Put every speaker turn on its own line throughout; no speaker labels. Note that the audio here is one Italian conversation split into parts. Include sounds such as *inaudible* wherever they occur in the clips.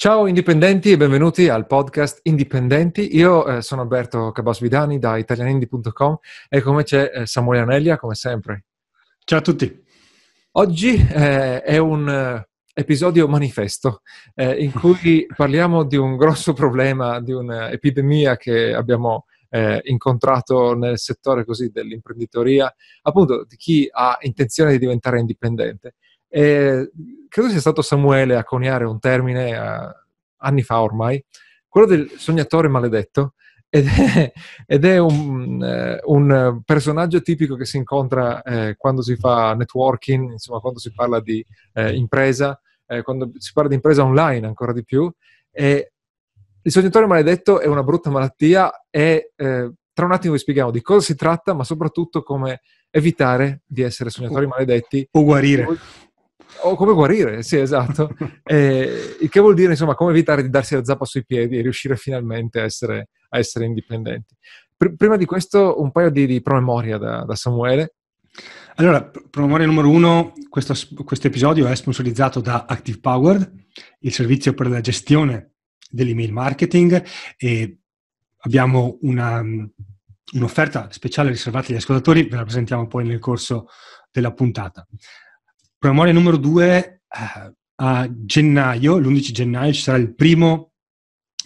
Ciao indipendenti e benvenuti al podcast Indipendenti. Io eh, sono Alberto Cabasvidani da italianindi.com e come c'è eh, Samuele Anellia, come sempre.
Ciao a tutti.
Oggi eh, è un eh, episodio manifesto eh, in cui *laughs* parliamo di un grosso problema, di un'epidemia che abbiamo eh, incontrato nel settore così dell'imprenditoria, appunto di chi ha intenzione di diventare indipendente. E credo sia stato Samuele a coniare un termine uh, anni fa ormai, quello del sognatore maledetto, ed è, *laughs* ed è un, eh, un, personaggio tipico che si incontra eh, quando si fa networking, insomma quando si parla di eh, impresa, eh, quando si parla di impresa online ancora di più. E il sognatore maledetto è una brutta malattia e eh, tra un attimo vi spieghiamo di cosa si tratta, ma soprattutto come evitare di essere sognatori maledetti.
O guarire
o come guarire, sì, esatto. *laughs* eh, il che vuol dire, insomma, come evitare di darsi la zappa sui piedi e riuscire finalmente a essere, a essere indipendenti. Pr- prima di questo, un paio di, di promemoria da, da Samuele.
Allora, promemoria numero uno, questo, questo, episodio è sponsorizzato da Active Power, il servizio per la gestione dell'email marketing e abbiamo una, un'offerta speciale riservata agli ascoltatori, ve la presentiamo poi nel corso della puntata. Promemoria numero due, eh, a gennaio, l'11 gennaio, ci sarà il primo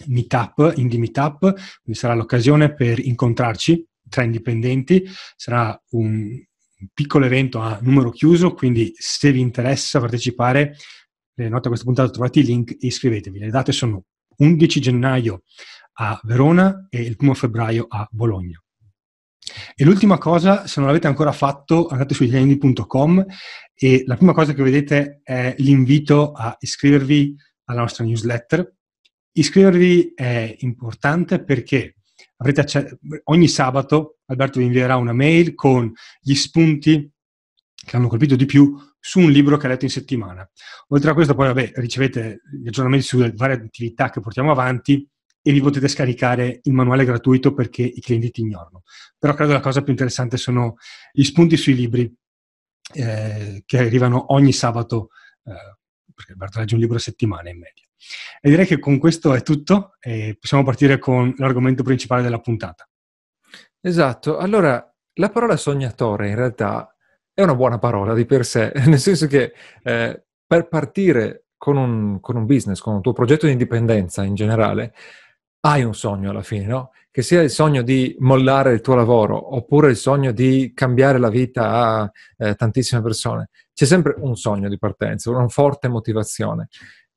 meetup, Indie Meetup, quindi sarà l'occasione per incontrarci tra indipendenti, sarà un piccolo evento a numero chiuso, quindi se vi interessa partecipare, le note a questa puntata trovate i link e iscrivetevi. Le date sono 11 gennaio a Verona e il 1 febbraio a Bologna. E l'ultima cosa, se non l'avete ancora fatto, andate su italianindi.com e la prima cosa che vedete è l'invito a iscrivervi alla nostra newsletter. Iscrivervi è importante perché acce- ogni sabato Alberto vi invierà una mail con gli spunti che hanno colpito di più su un libro che ha letto in settimana. Oltre a questo poi vabbè, ricevete gli aggiornamenti sulle varie attività che portiamo avanti e vi potete scaricare il manuale gratuito perché i clienti ti ignorano. Però credo la cosa più interessante sono gli spunti sui libri eh, che arrivano ogni sabato, eh, perché Alberto legge un libro a settimana in media. E direi che con questo è tutto e possiamo partire con l'argomento principale della puntata.
Esatto, allora la parola sognatore in realtà è una buona parola di per sé, *laughs* nel senso che eh, per partire con un, con un business, con un tuo progetto di indipendenza in generale, hai un sogno alla fine, no? Che sia il sogno di mollare il tuo lavoro oppure il sogno di cambiare la vita a eh, tantissime persone. C'è sempre un sogno di partenza, una forte motivazione.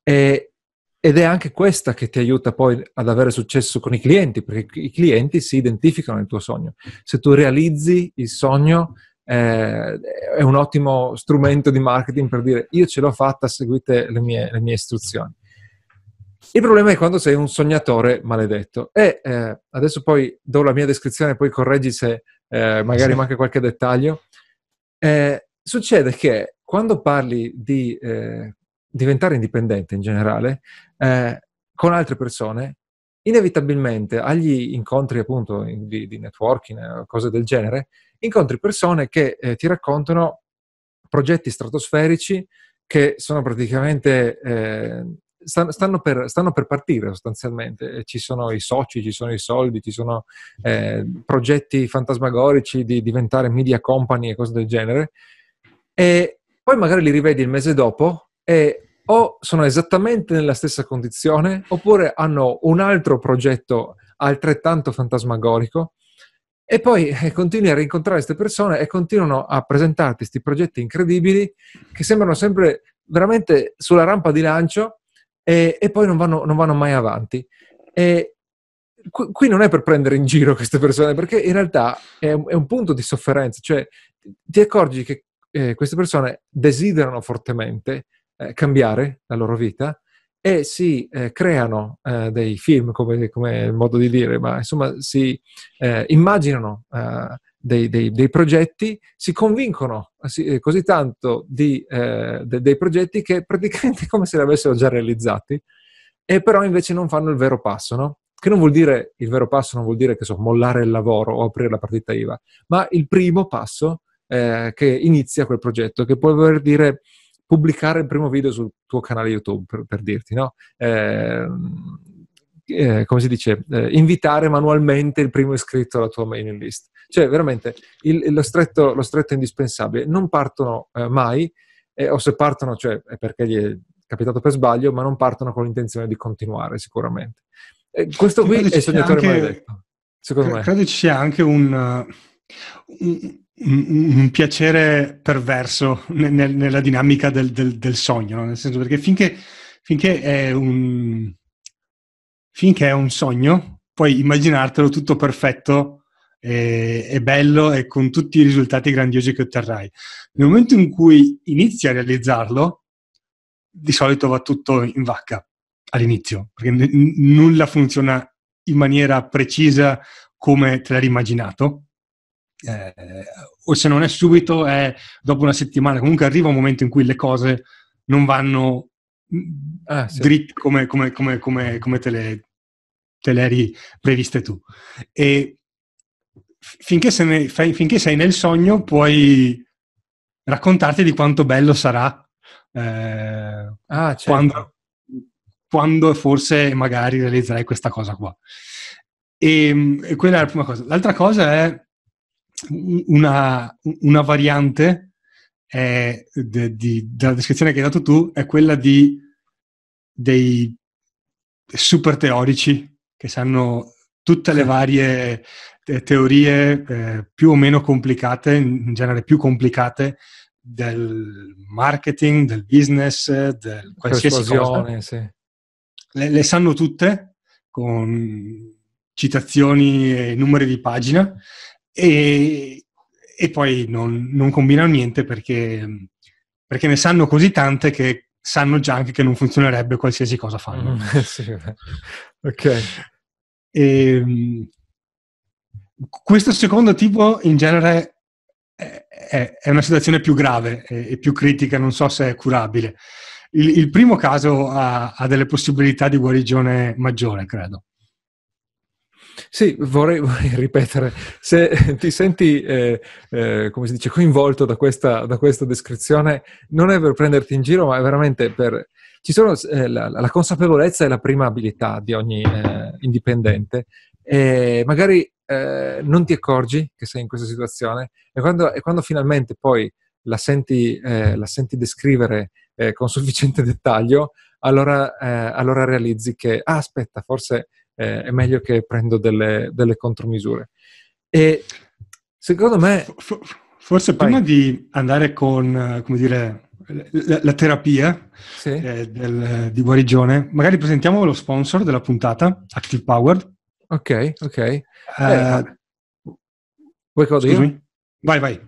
E, ed è anche questa che ti aiuta poi ad avere successo con i clienti, perché i clienti si identificano nel tuo sogno. Se tu realizzi il sogno, eh, è un ottimo strumento di marketing per dire io ce l'ho fatta, seguite le mie, le mie istruzioni. Il problema è quando sei un sognatore maledetto. E eh, adesso poi do la mia descrizione, poi correggi se eh, magari manca qualche dettaglio. Eh, succede che quando parli di eh, diventare indipendente in generale, eh, con altre persone, inevitabilmente agli incontri appunto di, di networking o cose del genere, incontri persone che eh, ti raccontano progetti stratosferici che sono praticamente stanno, per, stanno, per, partire sostanzialmente. Ci sono i soci, ci sono i soldi, ci sono eh, progetti fantasmagorici di diventare media company e cose del genere. E poi magari li rivedi il mese dopo e o sono esattamente nella stessa condizione oppure hanno un altro progetto altrettanto fantasmagorico e poi eh, continui a rincontrare queste persone e continuano a presentarti questi progetti incredibili che sembrano sempre veramente sulla rampa di lancio e, e poi non vanno, non vanno, mai avanti. E qui, non è per prendere in giro queste persone, perché in realtà è un, è un punto di sofferenza, cioè ti accorgi che eh, queste persone desiderano fortemente eh, cambiare la loro vita e si eh, creano eh, dei film, come, come modo di dire, ma insomma si eh, immaginano eh, dei, dei, dei progetti, si convincono si, così tanto di, eh, de, dei progetti che praticamente *laughs* come se li avessero già realizzati, e però invece non fanno il vero passo, no? Che non vuol dire, il vero passo non vuol dire che so, mollare il lavoro o aprire la partita IVA, ma il primo passo eh, che inizia quel progetto, che può voler dire pubblicare il primo video sul tuo canale YouTube, per, per dirti, no? Eh, eh, come si dice, eh, invitare manualmente il primo iscritto alla tua mailing list. Cioè, veramente, il, lo, stretto, lo, stretto, indispensabile. Non partono eh, mai, o se partono, cioè, è perché gli è capitato per sbaglio, ma non partono con l'intenzione di continuare, sicuramente. questo qui è il sognatore anche, maledetto, secondo
me. Credo ci sia anche un, un, un, piacere perverso nel, nella dinamica del, del, del sogno, no? nel senso perché finché, finché è un finché è un sogno, puoi immaginartelo tutto perfetto e, e, bello e con tutti i risultati grandiosi che otterrai. Nel momento in cui inizi a realizzarlo, di solito va tutto in vacca all'inizio, perché n- nulla funziona in maniera precisa come te l'hai immaginato. Eh, o se non è subito, è dopo una settimana. Comunque arriva un momento in cui le cose non vanno ah, sì. dritte come, come, come, come, te le, te le eri previste tu. E finché, ne, finché, sei nel sogno puoi raccontarti di quanto bello sarà eh, ah, certo. quando, quando, forse magari realizzerai questa cosa qua. E, e, quella è la prima cosa. L'altra cosa è una, una variante è de, di, della descrizione che hai dato tu, è quella di dei super teorici che sanno tutte le varie teorie eh, più o meno complicate, in genere più complicate, del marketing, del business, del qualsiasi cosa. Sì. Le, le, sanno tutte con citazioni e numeri di pagina e, e poi non, non, combinano niente perché, perché ne sanno così tante che sanno già anche che non funzionerebbe qualsiasi cosa fanno. Mm, *laughs* sì, ok. E, ehm, questo secondo tipo in genere è, è, è, una situazione più grave e più critica, non so se è curabile. Il, il primo caso ha, ha delle possibilità di guarigione maggiore, credo.
Sì, vorrei, vorrei, ripetere, se ti senti, eh, eh, come si dice, coinvolto da questa, da questa, descrizione, non è per prenderti in giro, ma è veramente per... Ci sono eh, la, la, consapevolezza e la prima abilità di ogni eh, indipendente e magari eh, non ti accorgi che sei in questa situazione e quando, e quando finalmente poi la senti, eh, la senti descrivere con *laughs* sufficiente dettaglio, allora, allora realizzi che, ah, aspetta, forse eh, è meglio che prendo delle, delle contromisure. E secondo me...
Forse vai. prima di andare con, come dire, la, la terapia sì. eh, del, di guarigione, magari presentiamo lo sponsor della puntata, Active Power.
Ok, ok. Eh, eh, vuoi che io?
Vai, vai.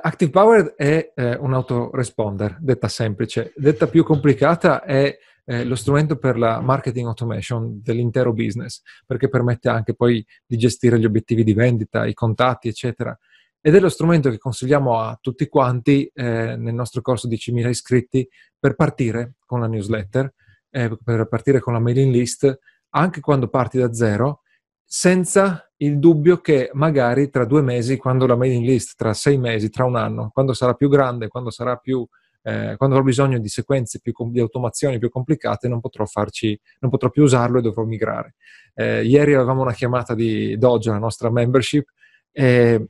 Active Power è eh, un autoresponder, detta semplice. Detta più complicata è eh, lo strumento per la marketing automation dell'intero business, perché permette anche poi di gestire gli obiettivi di vendita, i contatti, eccetera. Ed è lo strumento che consigliamo a tutti quanti eh, nel nostro corso 10.000 iscritti per partire con la newsletter, eh, per partire con la mailing list, anche quando parti da zero, senza il dubbio che magari tra due mesi, quando la mailing list, tra sei mesi, tra un anno, quando sarà più grande, quando sarà più eh, quando avrò bisogno di sequenze più, di automazioni più complicate non potrò, farci, non potrò più usarlo e dovrò migrare. Eh, ieri avevamo una chiamata di Doge, la nostra membership, e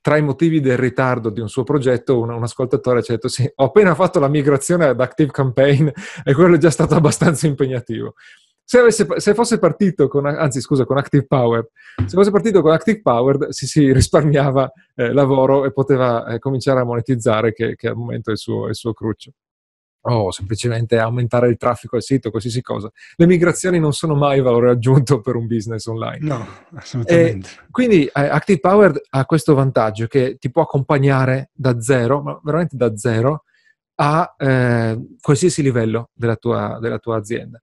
tra i motivi del ritardo di un suo progetto, un, un, ascoltatore ci ha detto: Sì, ho appena fatto la migrazione ad Active Campaign *laughs* e quello è già stato abbastanza impegnativo. Se, avesse, se, fosse partito con, anzi scusa, con Active Power, se fosse partito con Active Power si, si risparmiava eh, lavoro e poteva eh, cominciare a monetizzare, che, che, al momento è il suo, il suo cruccio. O semplicemente aumentare il traffico al sito, qualsiasi cosa. Le migrazioni non sono mai valore aggiunto per un business online.
No, assolutamente.
E quindi eh, Active Power ha questo vantaggio che ti può accompagnare da zero, ma veramente da zero, a eh, qualsiasi livello della tua, della tua azienda.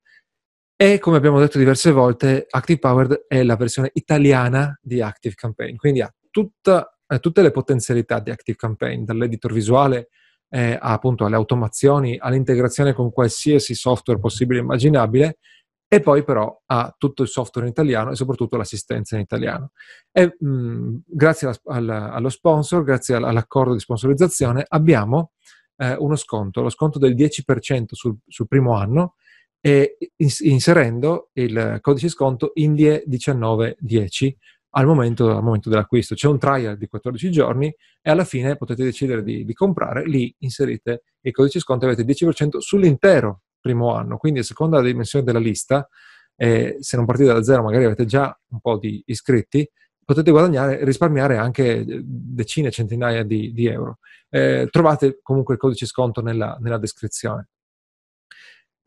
E come abbiamo detto diverse volte, Active Powered è la versione italiana di Active Campaign, quindi ha tutta, eh, tutte le potenzialità di Active Campaign, dall'editor visuale eh, appunto alle automazioni, all'integrazione con qualsiasi software possibile e immaginabile, e poi però ha tutto il software in italiano e soprattutto l'assistenza in italiano. E mh, grazie alla, allo sponsor, grazie all'accordo di sponsorizzazione, abbiamo eh, uno sconto, lo sconto del 10% sul, sul primo anno, e inserendo il codice sconto INDIE1910 al momento, al momento, dell'acquisto. C'è un trial di 14 giorni e alla fine potete decidere di, di comprare, lì inserite il codice sconto e avete 10% sull'intero primo anno. Quindi a seconda della dimensione della lista, eh, se non partite da zero magari avete già un po' di iscritti, potete guadagnare, risparmiare anche decine, centinaia di, di euro. Eh, trovate comunque il codice sconto nella, nella descrizione.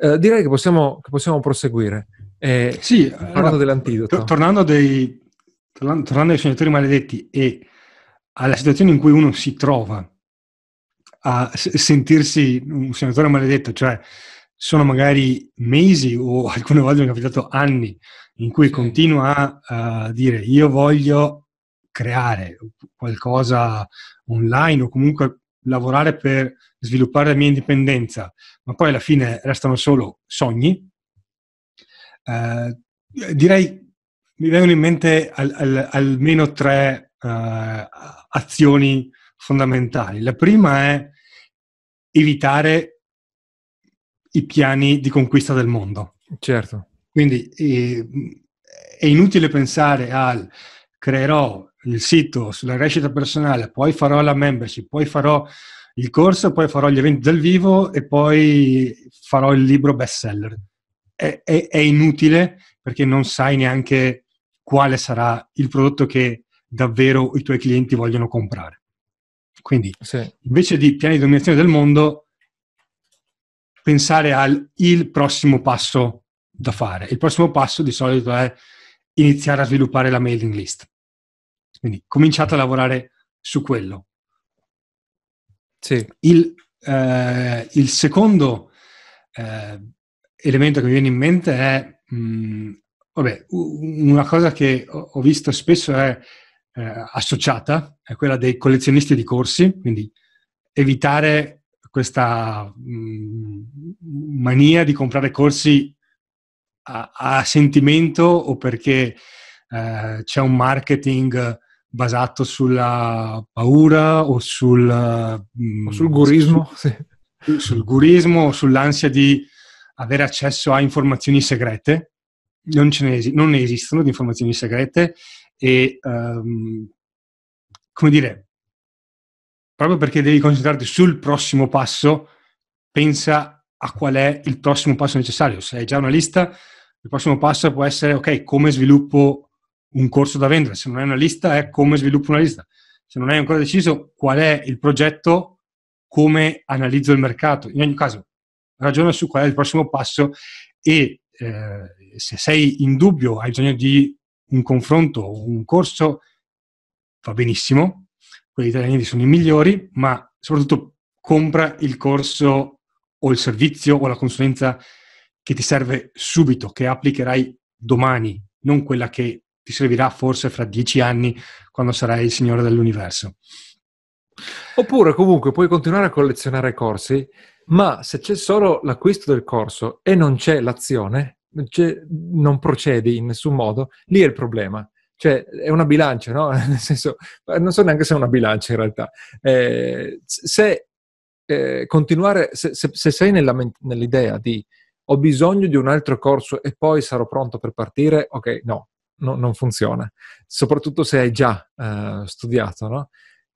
Eh, direi che possiamo, che possiamo proseguire.
Eh, sì, parlando allora, dell'antidoto. Tornando, dei, tornando, tornando ai sognatori maledetti e alla situazione in cui uno si trova a sentirsi un senatore maledetto, cioè sono magari mesi o *laughs* alcune volte mi è capitato anni in cui continua a, a dire io voglio creare qualcosa online o comunque lavorare per sviluppare la mia indipendenza, ma poi alla fine restano solo sogni, eh, direi mi vengono in mente al, al, almeno tre uh, azioni fondamentali. La prima è evitare i piani di conquista del mondo.
Certo.
Quindi eh, è inutile pensare al creerò il sito sulla crescita personale, poi farò la membership, poi farò il corso, poi farò gli eventi dal vivo e poi farò il libro bestseller. È, è, è inutile perché non sai neanche quale sarà il prodotto che davvero i tuoi clienti vogliono comprare. Quindi, sì. invece di piani di dominazione del mondo, pensare al il prossimo passo da fare. Il prossimo passo di solito è iniziare a sviluppare la mailing list. Quindi cominciate a lavorare su quello.
Sì.
Il, eh, il secondo eh, elemento che mi viene in mente è, mh, mm, vabbè, una cosa che ho visto spesso è eh, associata, è quella dei collezionisti di corsi, quindi evitare questa mh, mm, mania di comprare corsi a, a sentimento o perché eh, c'è un marketing basato sulla paura o sul,
mm, o sul gurismo,
sul, sì. sul gurismo o sull'ansia di avere accesso a informazioni segrete. Non, ne, es- non ne esistono di informazioni segrete e, um, come dire, proprio perché devi concentrarti sul prossimo passo, pensa a qual è il prossimo passo necessario. Se hai già una lista, il prossimo passo può essere, ok, come sviluppo un corso da vendere, se non hai una lista è come sviluppo una lista, se non hai ancora deciso qual è il progetto, come analizzo il mercato. In ogni caso, ragiona su qual è il prossimo passo e eh, se sei in dubbio, hai bisogno di un confronto, un corso, va benissimo, quelli italiani sono i migliori, ma soprattutto compra il corso o il servizio o la consulenza che ti serve subito, che applicherai domani, non quella che ti servirà forse fra dieci anni quando sarai il signore dell'universo.
Oppure comunque puoi continuare a collezionare corsi, ma se c'è solo l'acquisto del corso e non c'è l'azione, non procedi in nessun modo, lì è il problema. Cioè è una bilancia, no? *laughs* Nel senso, non so neanche se è una bilancia in realtà. Eh, se eh, continuare, se, se, se sei nella, nell'idea di ho bisogno di un altro corso e poi sarò pronto per partire, ok, no, no, non funziona, soprattutto se hai già uh, studiato. No?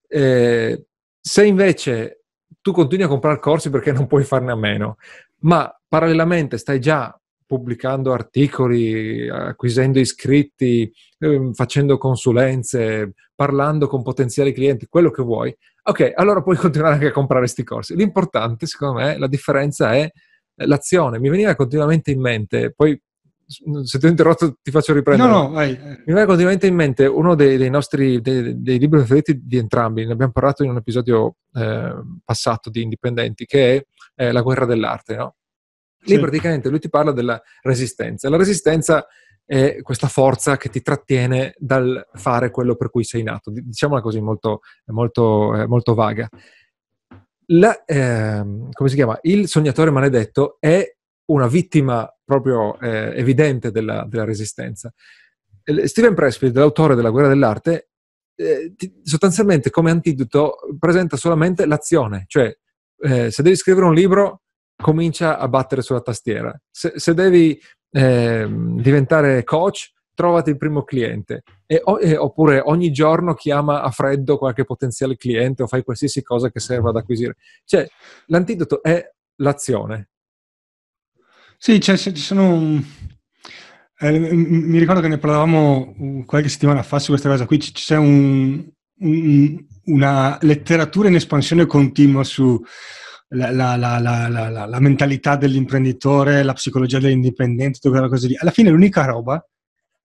Eh, se invece tu continui a comprare corsi perché non puoi farne a meno, ma parallelamente stai già pubblicando articoli, acquisendo iscritti, eh, facendo consulenze, parlando con potenziali clienti, quello che vuoi, ok, allora puoi *laughs* continuare anche a comprare questi corsi. L'importante, secondo me, la differenza è l'azione. Mi veniva continuamente in mente, poi se ti ho interrotto ti faccio riprendere.
No, no, vai.
Mi viene continuamente in mente uno dei, dei nostri dei, dei, libri preferiti di entrambi, ne abbiamo parlato in un episodio eh, passato di Indipendenti, che è eh, La guerra dell'arte, no? Lì sì. praticamente lui ti parla della resistenza. La resistenza è questa forza che ti trattiene dal fare quello per cui sei nato, diciamola così, molto, molto, eh, molto vaga. La, eh, come si chiama? Il sognatore maledetto è una vittima proprio eh, evidente della, della, resistenza. Steven Pressfield, l'autore della guerra dell'arte, eh, sostanzialmente come antidoto presenta solamente l'azione, cioè eh, se devi scrivere un libro, comincia a battere sulla tastiera. Se, se devi eh, diventare coach, trovati il primo cliente. E, e, oppure ogni giorno chiama a freddo qualche potenziale cliente o fai qualsiasi cosa che serva ad acquisire. Cioè, l'antidoto è l'azione.
Sì, cioè, ci sono... Eh, mi ricordo che ne parlavamo qualche settimana fa su questa cosa qui, c'è un, un, una letteratura in espansione continua su la, la, la, la, mentalità dell'imprenditore, la psicologia dell'indipendente, tutte quelle cose lì. Alla fine l'unica roba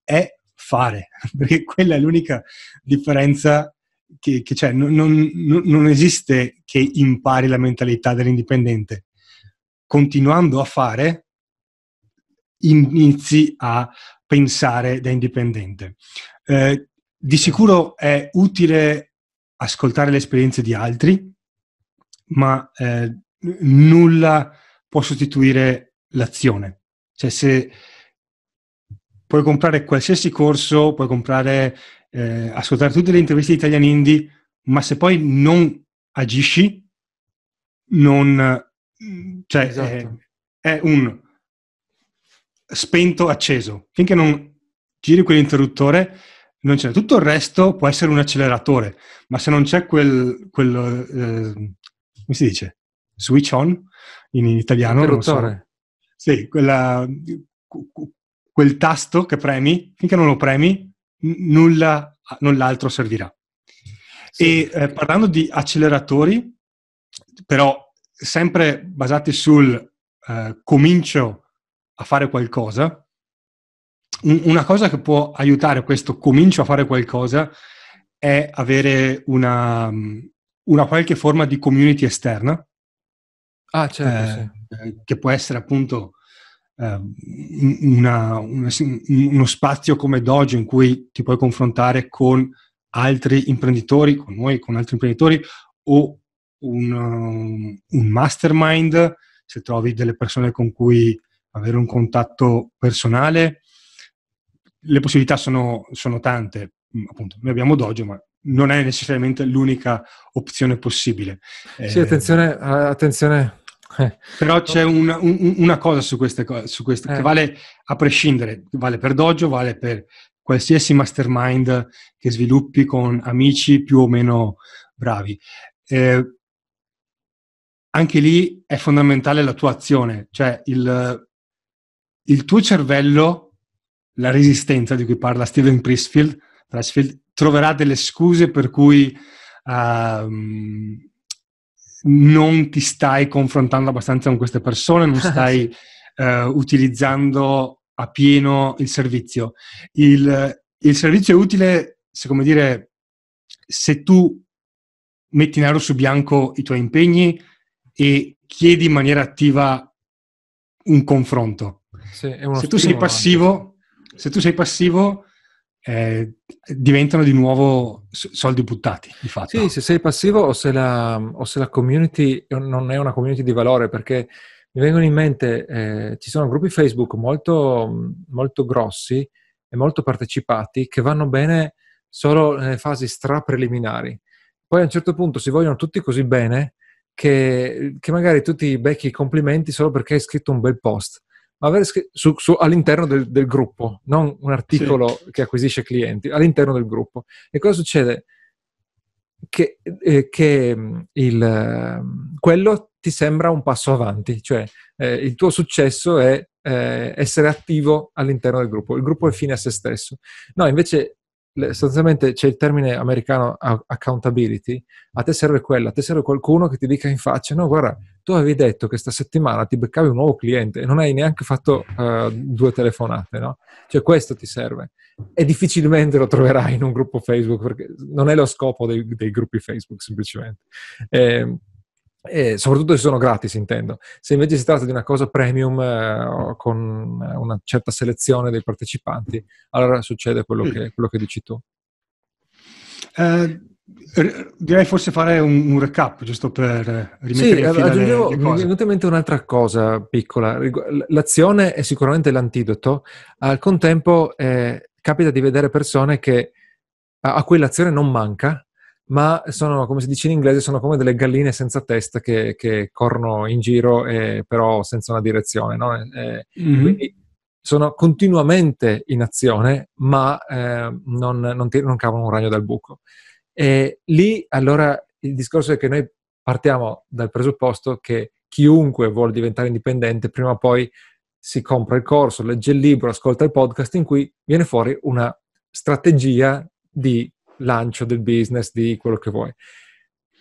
è fare, *laughs* perché quella è l'unica differenza che, che c'è. Non, non, non esiste che impari la mentalità dell'indipendente. Continuando a fare, inizi a pensare da indipendente. Eh, di sicuro è utile ascoltare le esperienze di altri, ma eh, nulla può sostituire l'azione. Cioè se puoi comprare qualsiasi corso, puoi comprare, eh, ascoltare tutte le interviste di Italian Indie, ma se poi non agisci, non... Cioè, esatto. è, è un spento acceso. Finché non giri quell'interruttore, non c'è. Tutto il resto può essere un acceleratore, ma se non c'è quel, quel eh, come si dice? Switch on in italiano.
Interruttore.
So. Sì, quella, quel tasto che premi, finché non lo premi, nulla, null'altro servirà. Sì. E eh, parlando di acceleratori, però sempre basati sul eh, comincio a fare qualcosa, un, una cosa che può aiutare questo comincio a fare qualcosa è avere una, una qualche forma di community esterna.
Ah, certo,
eh, sì. Che può essere appunto eh, una, una, uno spazio come Dojo in cui ti puoi confrontare con altri imprenditori, con noi, con altri imprenditori, o un, un mastermind, se trovi delle persone con cui avere un contatto personale. Le possibilità sono, sono tante, appunto, noi abbiamo Dojo, ma non è necessariamente l'unica opzione possibile.
Sì, eh, attenzione, attenzione.
Eh. Però c'è una, un, una cosa su queste su queste, eh. che vale a prescindere, vale per Dojo, vale per qualsiasi mastermind che sviluppi con amici più o meno bravi. Eh, anche lì è fondamentale la tua azione, cioè il, il tuo cervello, la resistenza di cui parla Steven Pressfield, Pressfield troverà delle scuse per cui uh, non ti stai confrontando abbastanza con queste persone, non *laughs* stai uh, utilizzando a pieno il servizio. Il, il servizio è utile, se come dire, se tu metti nero su bianco i tuoi impegni e chiedi in maniera attiva un confronto. Sì, se tu sei passivo, se tu sei passivo eh, diventano di nuovo soldi buttati, di fatto.
Sì, se sei passivo o se, la, o se la community non è una community di valore, perché mi vengono in mente, eh, ci sono gruppi Facebook molto, molto grossi e molto partecipati che vanno bene solo nelle fasi stra-preliminari. Poi a un certo punto si vogliono tutti così bene che, che magari tu ti becchi i complimenti solo perché hai scritto un bel post ma avere su, su, all'interno del, del, gruppo, non un articolo sì. che acquisisce clienti, all'interno del gruppo. E cosa succede? Che, eh, che mm, il, quello ti sembra un passo avanti, cioè eh, il tuo successo è eh, essere attivo all'interno del gruppo, il gruppo è fine a se stesso. No, invece sostanzialmente c'è il termine americano accountability, a te serve quella, a te serve qualcuno che ti dica in faccia, no guarda, tu avevi detto che sta settimana ti beccavi un nuovo cliente e non hai neanche fatto uh, due telefonate, no? Cioè questo ti serve. E difficilmente lo troverai in un gruppo Facebook perché non è lo scopo dei, dei gruppi Facebook semplicemente. Eh, e soprattutto se sono gratis, intendo. Se invece si tratta di una cosa premium eh, con una certa selezione dei partecipanti, allora succede quello che, quello che dici tu.
Eh, direi forse fare un, un, recap, giusto per rimettere sì, in fila aggiungevo, le, le cose. Mi è
venuta in mente un'altra cosa piccola. L'azione è sicuramente l'antidoto. Al contempo eh, capita di vedere persone che, a, a cui l'azione non manca, ma sono, come si dice in inglese, sono come delle galline senza testa che, che corrono in giro, eh, però senza una direzione. No? Eh, mm-hmm. Quindi sono continuamente in azione, ma eh, non, non, non, cavano un ragno dal buco. E lì allora il discorso è che noi partiamo dal presupposto che chiunque vuole diventare indipendente, prima o poi si compra il corso, legge il libro, ascolta il podcast in cui viene fuori una strategia di lancio del business, di quello che vuoi.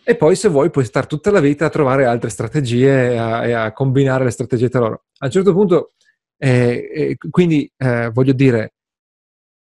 E poi se vuoi puoi stare tutta la vita a trovare altre strategie e a, e a combinare le strategie tra loro. A un certo punto, eh, eh, quindi eh, voglio dire,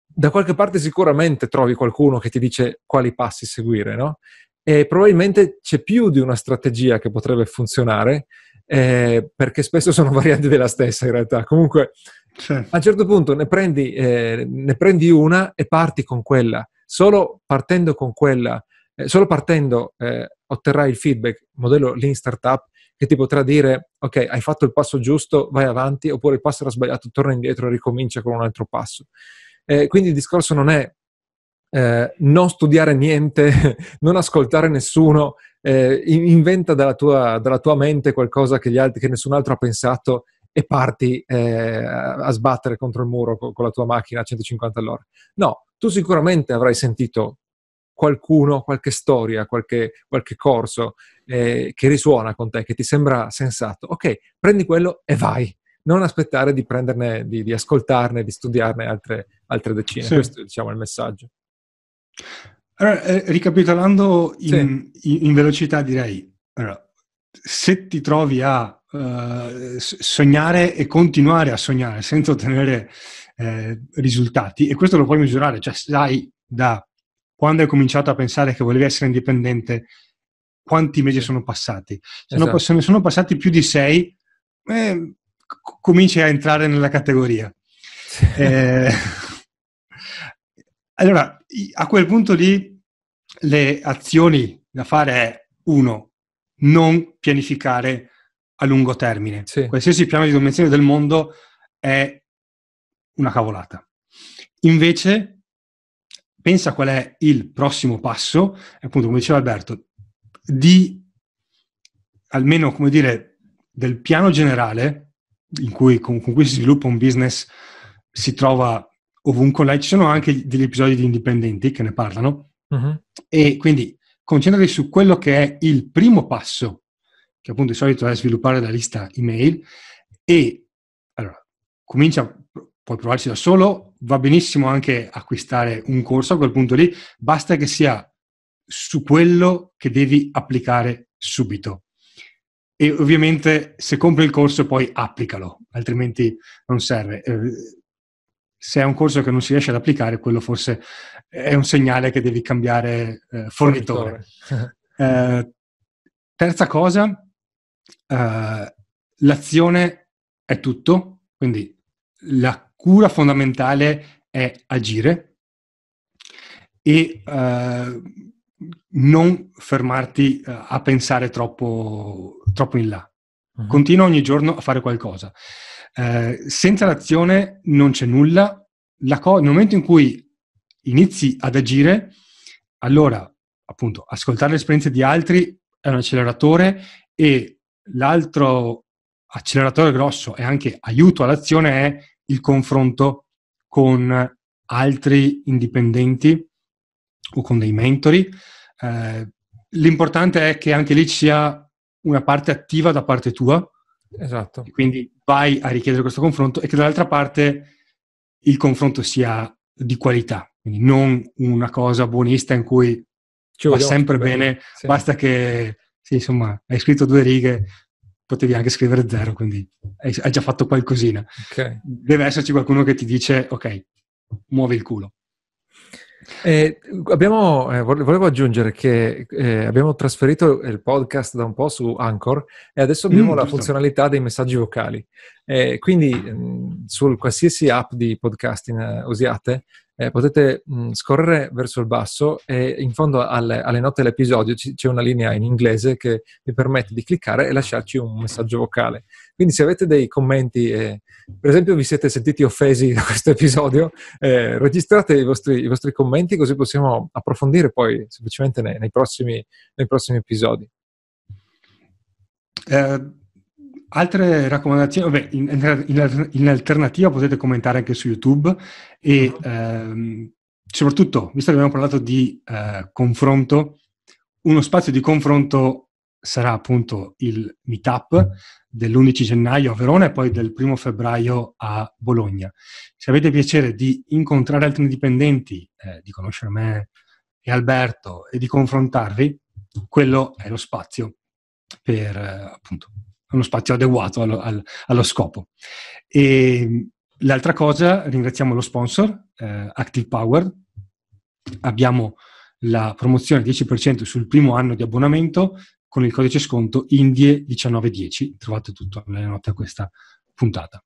da qualche parte sicuramente trovi qualcuno che ti dice quali passi seguire, no? E probabilmente c'è più di una strategia che potrebbe funzionare, eh, perché spesso sono *laughs* varianti della stessa in realtà. Comunque, sì. a un certo punto ne prendi, eh, ne prendi una e parti con quella Solo partendo con quella, eh, solo partendo eh, otterrai il feedback, modello Lean Startup, che ti potrà dire, ok, hai fatto il passo giusto, vai avanti, oppure il passo era sbagliato, torna indietro e ricomincia con un altro passo. Eh, quindi il discorso non è eh, non studiare niente, *laughs* non ascoltare nessuno, eh, inventa dalla tua, dalla tua, mente qualcosa che, altri, che, nessun altro ha pensato e parti eh, a sbattere contro il muro con, con, la tua macchina a 150 all'ora. No, tu sicuramente avrai sentito qualcuno, qualche storia, qualche, qualche corso eh, che risuona con te, che ti sembra sensato. Ok, prendi quello e vai. Non aspettare di prenderne, di, di ascoltarne, di studiarne altre, altre decine. Sì. Questo diciamo, è il messaggio.
Allora, eh, ricapitolando in, sì. in, in, velocità, direi, allora, se ti trovi a uh, sognare e continuare a sognare senza ottenere eh, risultati e questo lo puoi misurare, cioè sai da quando hai cominciato a pensare che volevi essere indipendente, quanti mesi sono passati. Se, esatto. se ne sono passati più di sei, eh, cominci a entrare nella categoria. Eh, *laughs* allora, a quel punto lì le azioni da fare è uno, non pianificare a lungo termine. Sì. Qualsiasi piano di dimensione del mondo è una cavolata. Invece, pensa qual è il prossimo passo, appunto, come diceva Alberto, di almeno, come dire, del piano generale in cui, con, con cui si sviluppa un business, si trova ovunque online. Ci sono anche degli episodi di indipendenti che ne parlano. Uh-huh. E quindi concentrati su quello che è il primo passo, che appunto di solito è sviluppare la lista email, e allora comincia puoi provarci da solo, va benissimo anche acquistare un corso a quel punto lì, basta che sia su quello che devi applicare subito. E ovviamente se compri il corso poi applicalo, altrimenti non serve. Eh, se è un corso che non si riesce ad applicare, quello forse è un segnale che devi cambiare eh, fornitore. *laughs* eh, terza cosa, eh, l'azione è tutto, quindi la cura fondamentale è agire e uh, non fermarti uh, a pensare troppo, troppo in là. Uh-huh. Continua ogni giorno a fare qualcosa. Uh, senza l'azione non c'è nulla. Co- nel momento in cui inizi ad agire, allora appunto ascoltare le esperienze di altri è un acceleratore e l'altro acceleratore grosso e anche aiuto all'azione è il confronto con altri indipendenti o con dei mentori. Eh, l'importante è che anche lì ci sia una parte attiva da parte tua. Esatto. Quindi vai a richiedere questo confronto e che dall'altra parte il confronto sia di qualità, quindi non una cosa buonista in cui ci va sempre bene, sì. basta che sì, insomma, hai scritto due righe, potevi anche scrivere zero, quindi hai, hai già fatto qualcosina. Okay. Deve esserci qualcuno che ti dice, ok, muovi il culo.
Eh, abbiamo, eh, volevo aggiungere che eh, abbiamo trasferito il podcast da un po' su Anchor e adesso abbiamo mm, la funzionalità dei messaggi vocali. quindi mh, su qualsiasi app di podcasting eh, usiate, eh, potete mh, scorrere verso il basso e in fondo alle, alle note dell'episodio c- c'è una linea in inglese che vi permette di cliccare e lasciarci un messaggio vocale. Quindi se avete dei commenti, eh, per esempio vi siete sentiti offesi da questo episodio, eh, registrate i vostri, i vostri, commenti così possiamo approfondire poi semplicemente nei, nei, prossimi, nei prossimi, episodi.
Eh, altre raccomandazioni, vabbè, in, in, in, alternativa potete commentare anche su YouTube e uh-huh. ehm, soprattutto, visto che abbiamo parlato di eh, confronto, uno spazio di confronto sarà appunto il meetup dell'11 gennaio a Verona e poi del 1 febbraio a Bologna. Se avete piacere di incontrare altri indipendenti, eh, di conoscere me e Alberto e di confrontarvi, quello è lo spazio per eh, appunto uno spazio adeguato allo, al, allo scopo. E l'altra cosa, ringraziamo lo sponsor, eh, Active Power. Abbiamo la promozione 10% sul primo anno di abbonamento con il codice sconto INDIE1910. Trovate tutto nelle note a questa puntata.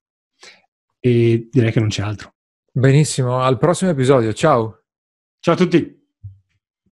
E direi che non c'è altro.
Benissimo, al prossimo episodio. Ciao.
Ciao a tutti.